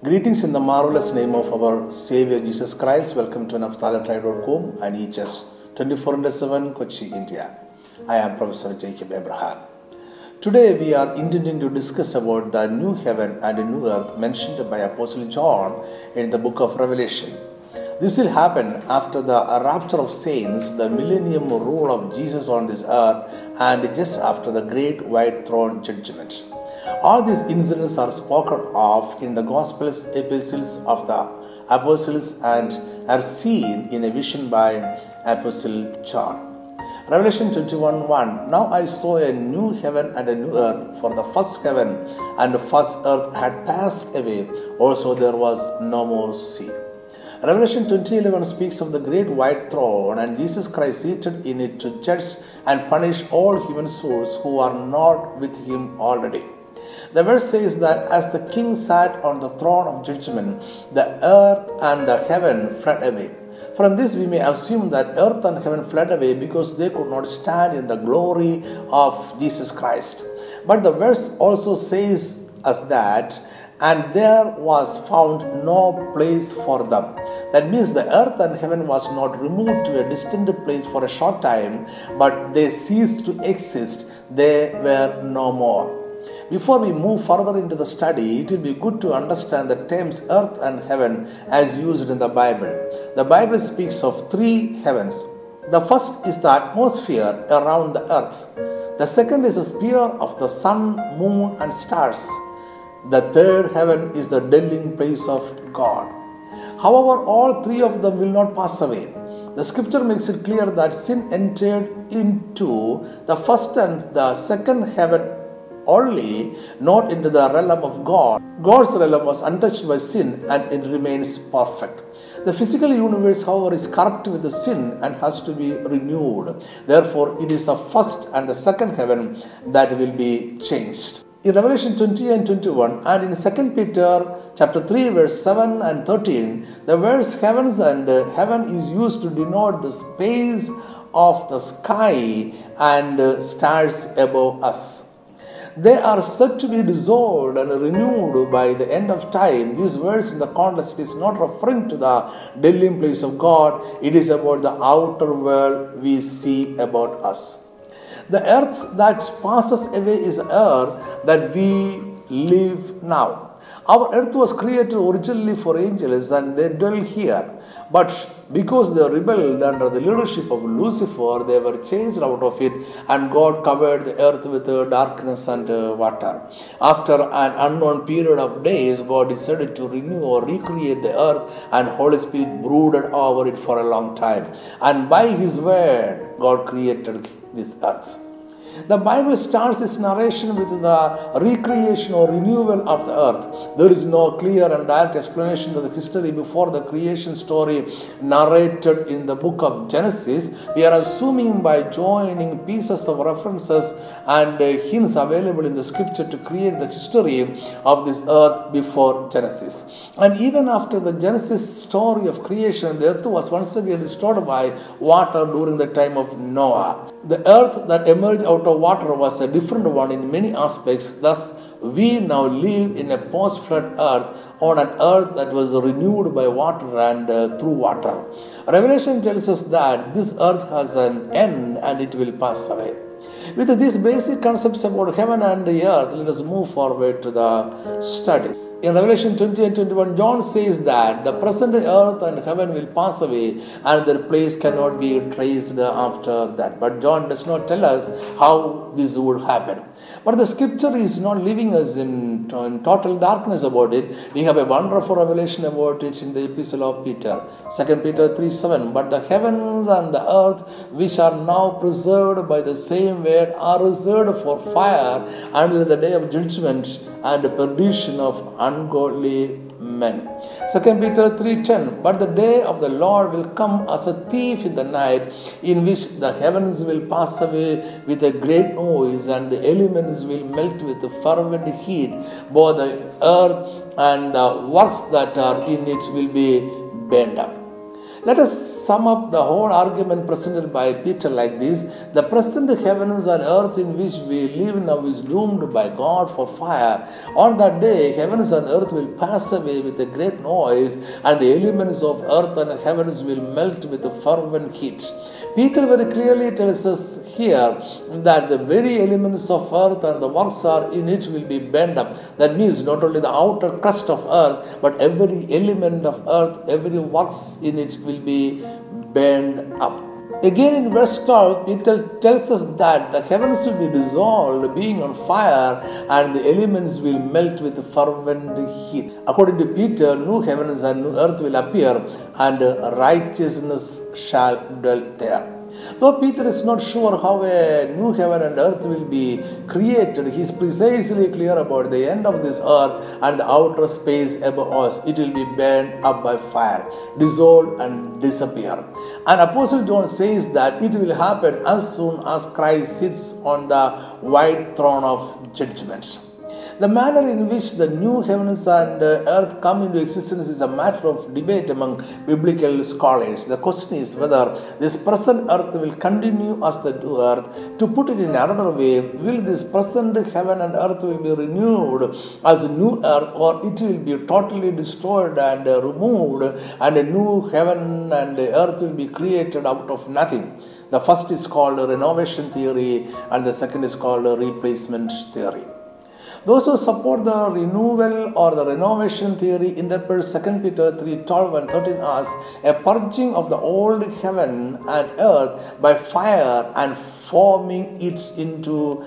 Greetings in the marvelous name of our Savior Jesus Christ. Welcome to naphtalitribe.com and EHS 24 into 7 Kochi, India. I am Professor Jacob Abraham. Today we are intending to discuss about the new heaven and new earth mentioned by Apostle John in the book of Revelation. This will happen after the rapture of saints, the millennium rule of Jesus on this earth, and just after the great white throne judgment. All these incidents are spoken of in the Gospels, epistles of the apostles, and are seen in a vision by Apostle John. Revelation 21:1 Now I saw a new heaven and a new earth, for the first heaven and the first earth had passed away, also there was no more sea. Revelation 20:11 speaks of the great white throne and Jesus Christ seated in it to judge and punish all human souls who are not with him already. The verse says that as the king sat on the throne of judgment, the earth and the heaven fled away. From this, we may assume that earth and heaven fled away because they could not stand in the glory of Jesus Christ. But the verse also says us that and there was found no place for them. That means the earth and heaven was not removed to a distant place for a short time, but they ceased to exist. They were no more. Before we move further into the study, it will be good to understand the terms earth and heaven as used in the Bible. The Bible speaks of three heavens. The first is the atmosphere around the earth. The second is a sphere of the sun, moon, and stars. The third heaven is the dwelling place of God. However, all three of them will not pass away. The scripture makes it clear that sin entered into the first and the second heaven only, not into the realm of God. God's realm was untouched by sin and it remains perfect. The physical universe, however, is corrupt with the sin and has to be renewed. Therefore, it is the first and the second heaven that will be changed in Revelation 20 and 21 and in 2 Peter chapter 3 verse 7 and 13 the words heavens and heaven is used to denote the space of the sky and stars above us they are said to be dissolved and renewed by the end of time. These words in the context is not referring to the dwelling place of God, it is about the outer world we see about us. The earth that passes away is earth that we live now. Our earth was created originally for angels and they dwell here. But because they rebelled under the leadership of Lucifer, they were chased out of it, and God covered the earth with uh, darkness and uh, water. After an unknown period of days, God decided to renew or recreate the earth, and Holy Spirit brooded over it for a long time. And by His word, God created this earth. The Bible starts its narration with the recreation or renewal of the earth. There is no clear and direct explanation to the history before the creation story narrated in the book of Genesis. We are assuming by joining pieces of references and hints available in the scripture to create the history of this earth before Genesis. And even after the Genesis story of creation, the earth was once again restored by water during the time of Noah. The earth that emerged out of water was a different one in many aspects. Thus, we now live in a post flood earth on an earth that was renewed by water and uh, through water. Revelation tells us that this earth has an end and it will pass away. With these basic concepts about heaven and the earth, let us move forward to the study. In Revelation 20 and 21, John says that the present earth and heaven will pass away and their place cannot be traced after that. But John does not tell us how this would happen. But the scripture is not leaving us in, in total darkness about it. We have a wonderful revelation about it in the epistle of Peter. 2 Peter 3 7. But the heavens and the earth, which are now preserved by the same word, are reserved for fire until the day of judgment and the perdition of ungodly men. 2 Peter 3:10 But the day of the Lord will come as a thief in the night, in which the heavens will pass away with a great noise, and the elements will melt with fervent heat. Both the earth and the works that are in it will be burned up. Let us sum up the whole argument presented by Peter like this The present heavens and earth in which we live now is doomed by God for fire. On that day, heavens and earth will pass away with a great noise, and the elements of earth and heavens will melt with a fervent heat. Peter very clearly tells us here that the very elements of earth and the works are in it will be burned up. That means not only the outer crust of earth, but every element of earth, every works in it will be burned up. Again in verse 12, Peter tells us that the heavens will be dissolved, being on fire, and the elements will melt with fervent heat. According to Peter, new heavens and new earth will appear, and righteousness shall dwell there. Though Peter is not sure how a new heaven and earth will be created, he is precisely clear about the end of this earth and the outer space above us. It will be burned up by fire, dissolved and disappear. And Apostle John says that it will happen as soon as Christ sits on the white throne of judgment. The manner in which the new heavens and earth come into existence is a matter of debate among biblical scholars. The question is whether this present earth will continue as the new earth. To put it in another way, will this present heaven and earth will be renewed as a new earth or it will be totally destroyed and removed and a new heaven and earth will be created out of nothing? The first is called renovation theory and the second is called replacement theory. Those who support the renewal or the renovation theory interpret 2 Peter 3 12 and 13 as a purging of the old heaven and earth by fire and forming it into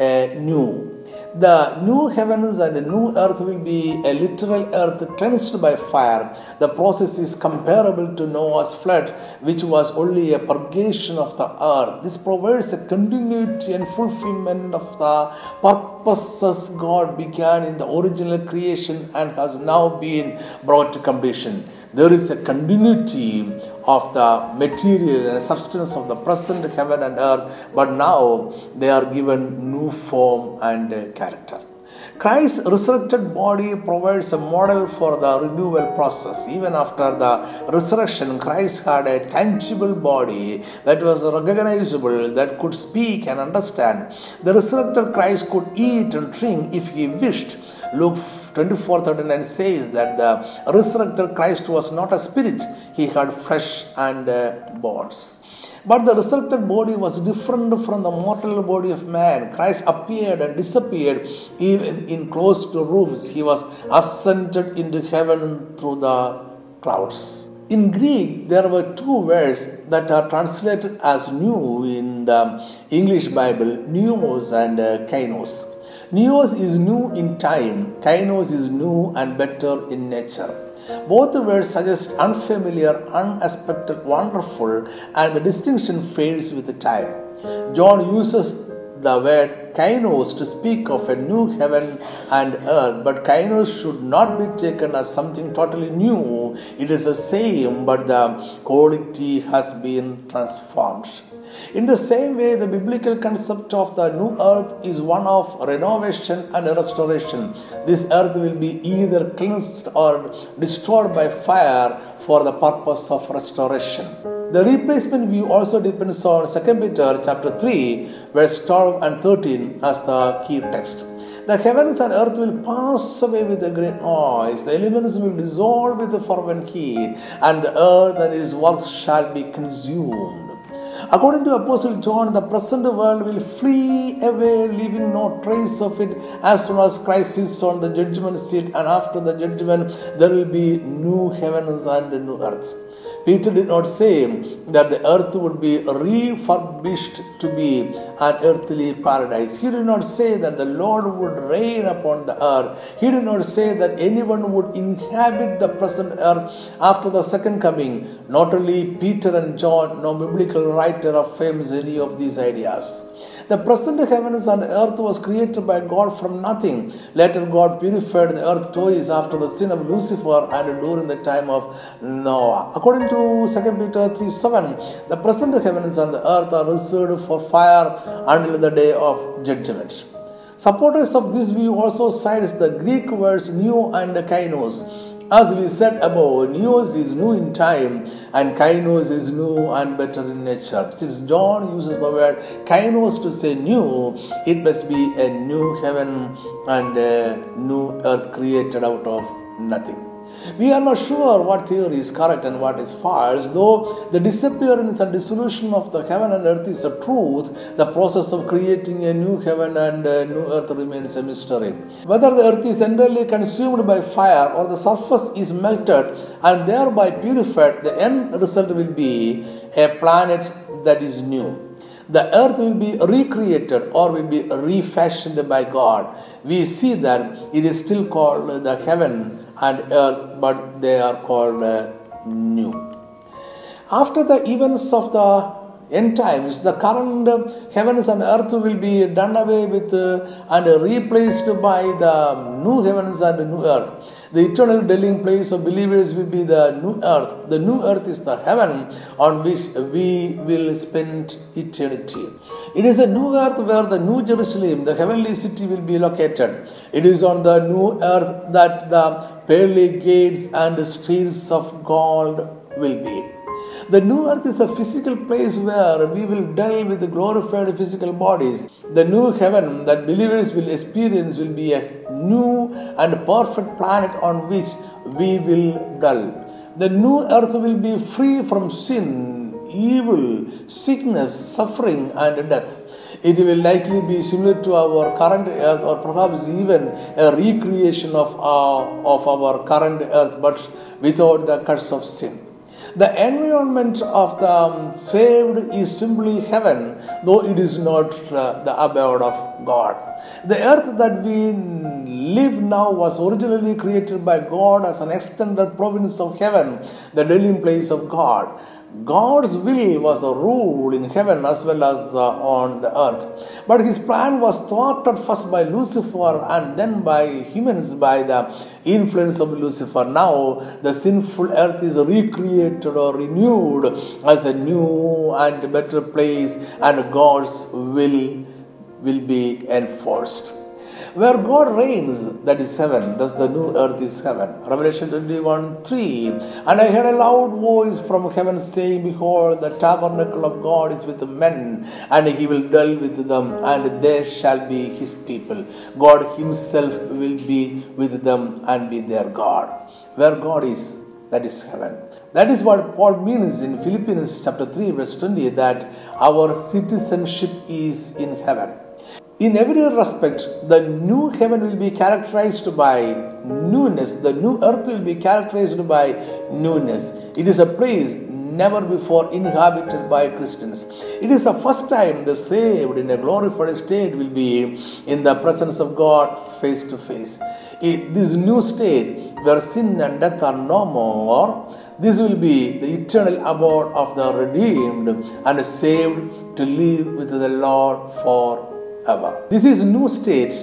a new. The new heavens and the new earth will be a literal earth cleansed by fire. The process is comparable to Noah's flood, which was only a purgation of the earth. This provides a continuity and fulfillment of the purposes God began in the original creation and has now been brought to completion. There is a continuity of the material and substance of the present heaven and earth, but now they are given new form and character. Christ's resurrected body provides a model for the renewal process. Even after the resurrection, Christ had a tangible body that was recognizable, that could speak and understand. The resurrected Christ could eat and drink if he wished. Luke 24 39 says that the resurrected Christ was not a spirit, he had flesh and bones. But the resurrected body was different from the mortal body of man. Christ appeared and disappeared even in closed rooms. He was ascended into heaven through the clouds. In Greek, there were two words that are translated as new in the English Bible neos and uh, kainos. Neos is new in time, kainos is new and better in nature. Both words suggest unfamiliar, unexpected, wonderful, and the distinction fades with the time. John uses the word kainos to speak of a new heaven and earth, but kainos should not be taken as something totally new. It is the same, but the quality has been transformed. In the same way, the biblical concept of the new earth is one of renovation and restoration. This earth will be either cleansed or destroyed by fire for the purpose of restoration. The replacement view also depends on 2 Peter chapter 3, verse 12 and 13 as the key text. The heavens and earth will pass away with a great noise, the elements will dissolve with a fervent heat, and the earth and its works shall be consumed. According to Apostle John, the present world will flee away, leaving no trace of it as soon as Christ sits on the judgment seat, and after the judgment, there will be new heavens and new earth. Peter did not say that the earth would be refurbished to be an earthly paradise. He did not say that the Lord would reign upon the earth. He did not say that anyone would inhabit the present earth after the second coming. Not only Peter and John, no biblical writer affirms any of these ideas. The present heavens and earth was created by God from nothing. Later, God purified the earth twice after the sin of Lucifer and during the time of Noah. According to 2 Peter 3 7, the present heavens and the earth are reserved for fire until the day of judgment. Supporters of this view also cite the Greek words neos and kainos As we said above, neos is new in time and kainos is new and better in nature. Since John uses the word kainos to say new, it must be a new heaven and a new earth created out of nothing. We are not sure what theory is correct and what is false, though the disappearance and dissolution of the heaven and earth is a truth. The process of creating a new heaven and a new earth remains a mystery. Whether the earth is entirely consumed by fire or the surface is melted and thereby purified, the end result will be a planet that is new the earth will be recreated or will be refashioned by God. We see that it is still called the heaven and earth, but they are called uh, new. After the events of the end times, the current heavens and earth will be done away with uh, and replaced by the new heavens and new earth. The eternal dwelling place of believers will be the new earth. The new earth is the heaven on which we will spend eternity. It is a new earth where the new Jerusalem, the heavenly city, will be located. It is on the new earth that the pearly gates and streets of gold will be. The new earth is a physical place where we will dwell with glorified physical bodies. The new heaven that believers will experience will be a new and perfect planet on which we will dwell. The new earth will be free from sin, evil, sickness, suffering, and death. It will likely be similar to our current earth, or perhaps even a recreation of our, of our current earth, but without the curse of sin. The environment of the um, saved is simply heaven, though it is not uh, the abode of God. The earth that we live now was originally created by God as an extended province of heaven, the dwelling place of God. God's will was the rule in heaven as well as uh, on the earth. But his plan was thwarted first by Lucifer and then by humans by the influence of Lucifer. Now the sinful earth is recreated or renewed as a new and better place, and God's will will be enforced. Where God reigns, that is heaven, thus the new earth is heaven. Revelation 21 3. And I heard a loud voice from heaven saying, Behold, the tabernacle of God is with men, and he will dwell with them, and they shall be his people. God himself will be with them and be their God. Where God is, that is heaven. That is what Paul means in Philippians chapter 3, verse 20, that our citizenship is in heaven. In every respect, the new heaven will be characterized by newness. The new earth will be characterized by newness. It is a place never before inhabited by Christians. It is the first time the saved in a glorified state will be in the presence of God face to face. This new state where sin and death are no more, this will be the eternal abode of the redeemed and saved to live with the Lord for ever. This is new state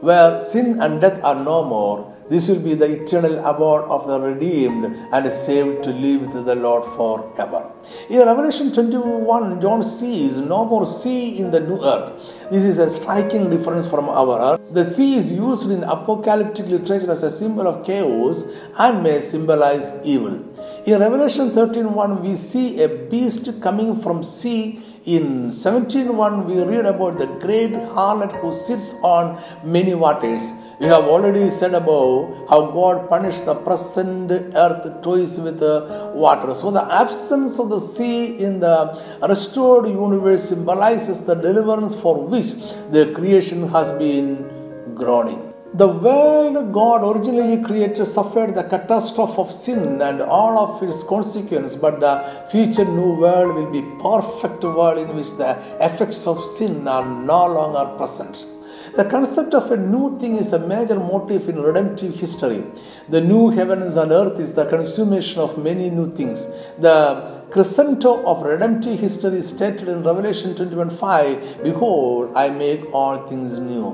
where sin and death are no more. This will be the eternal abode of the redeemed and saved to live with the Lord forever. In Revelation 21, John sees no more sea in the new earth. This is a striking difference from our earth. The sea is used in apocalyptic literature as a symbol of chaos and may symbolize evil. In Revelation 13:1, we see a beast coming from sea in 17.1, we read about the great harlot who sits on many waters. We have already said above how God punished the present earth twice with uh, water. So, the absence of the sea in the restored universe symbolizes the deliverance for which the creation has been groaning. The world God originally created suffered the catastrophe of sin and all of its consequences, but the future new world will be perfect world in which the effects of sin are no longer present. The concept of a new thing is a major motif in redemptive history. The new heavens and earth is the consummation of many new things. The crescendo of redemptive history is stated in Revelation 21:5 Behold, I make all things new.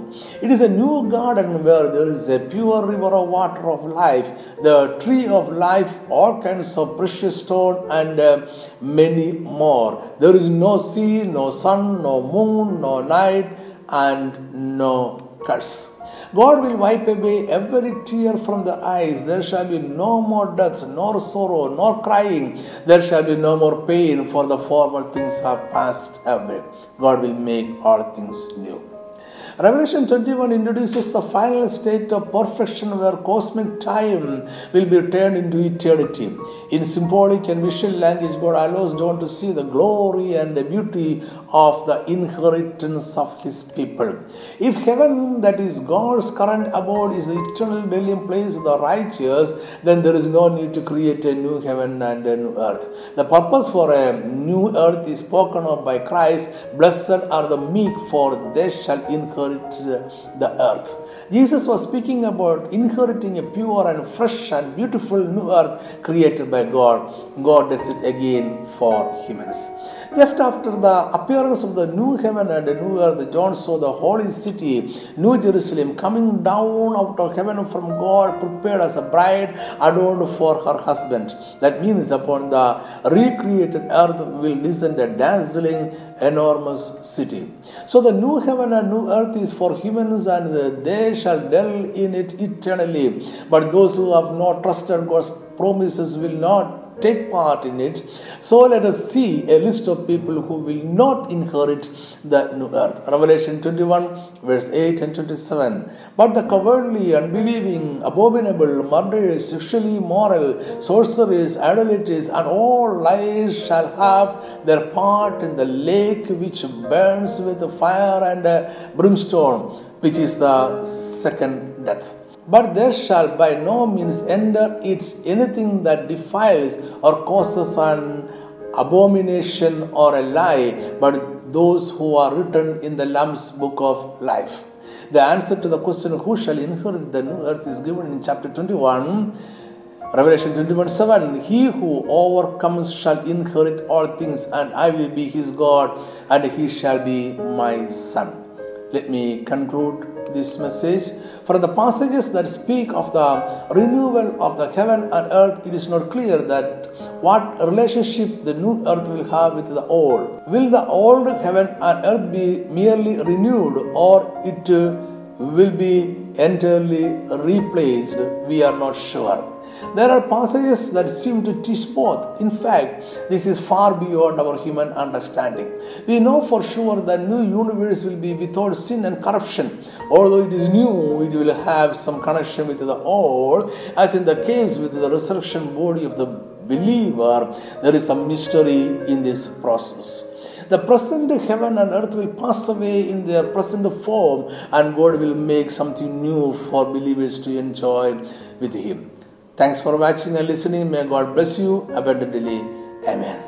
It is a new garden where there is a pure river of water of life, the tree of life, all kinds of precious stone, and uh, many more. There is no sea, no sun, no moon, no night, and no curse. God will wipe away every tear from the eyes. There shall be no more death, nor sorrow, nor crying. There shall be no more pain, for the former things have passed away. God will make all things new. Revelation 21 introduces the final state of perfection where cosmic time will be turned into eternity. In symbolic and visual language, God allows John to see the glory and the beauty of the inheritance of his people. If heaven, that is God's current abode, is the eternal dwelling place of the righteous, then there is no need to create a new heaven and a new earth. The purpose for a new earth is spoken of by Christ. Blessed are the meek, for they shall inherit the earth. Jesus was speaking about inheriting a pure and fresh and beautiful new earth created by God. God does it again for humans. Just after the appearance of the new heaven and the new earth, John saw the holy city, New Jerusalem, coming down out of heaven from God, prepared as a bride adorned for her husband. That means upon the recreated earth will descend a dazzling, enormous city. So the new heaven and new earth is for humans and they shall dwell in it eternally. But those who have not trusted God's promises will not take part in it. So let us see a list of people who will not inherit the new earth. Revelation 21, verse 8 and 27. But the cowardly, unbelieving, abominable, murderers, sexually immoral, sorcerers, idolaters, and all liars shall have their part in the lake which burns with fire and brimstone, which is the second death. But there shall by no means enter it anything that defiles or causes an abomination or a lie, but those who are written in the Lamb's book of life. The answer to the question, who shall inherit the new earth, is given in chapter 21. Revelation 21 7 He who overcomes shall inherit all things, and I will be his God, and he shall be my son. Let me conclude this message from the passages that speak of the renewal of the heaven and earth, it is not clear that what relationship the new earth will have with the old. Will the old heaven and earth be merely renewed or it will be entirely replaced? We are not sure. There are passages that seem to teach both. In fact, this is far beyond our human understanding. We know for sure that new universe will be without sin and corruption. Although it is new, it will have some connection with the old, as in the case with the resurrection body of the believer, there is some mystery in this process. The present heaven and earth will pass away in their present form, and God will make something new for believers to enjoy with Him. Thanks for watching and listening. May God bless you abundantly. Amen.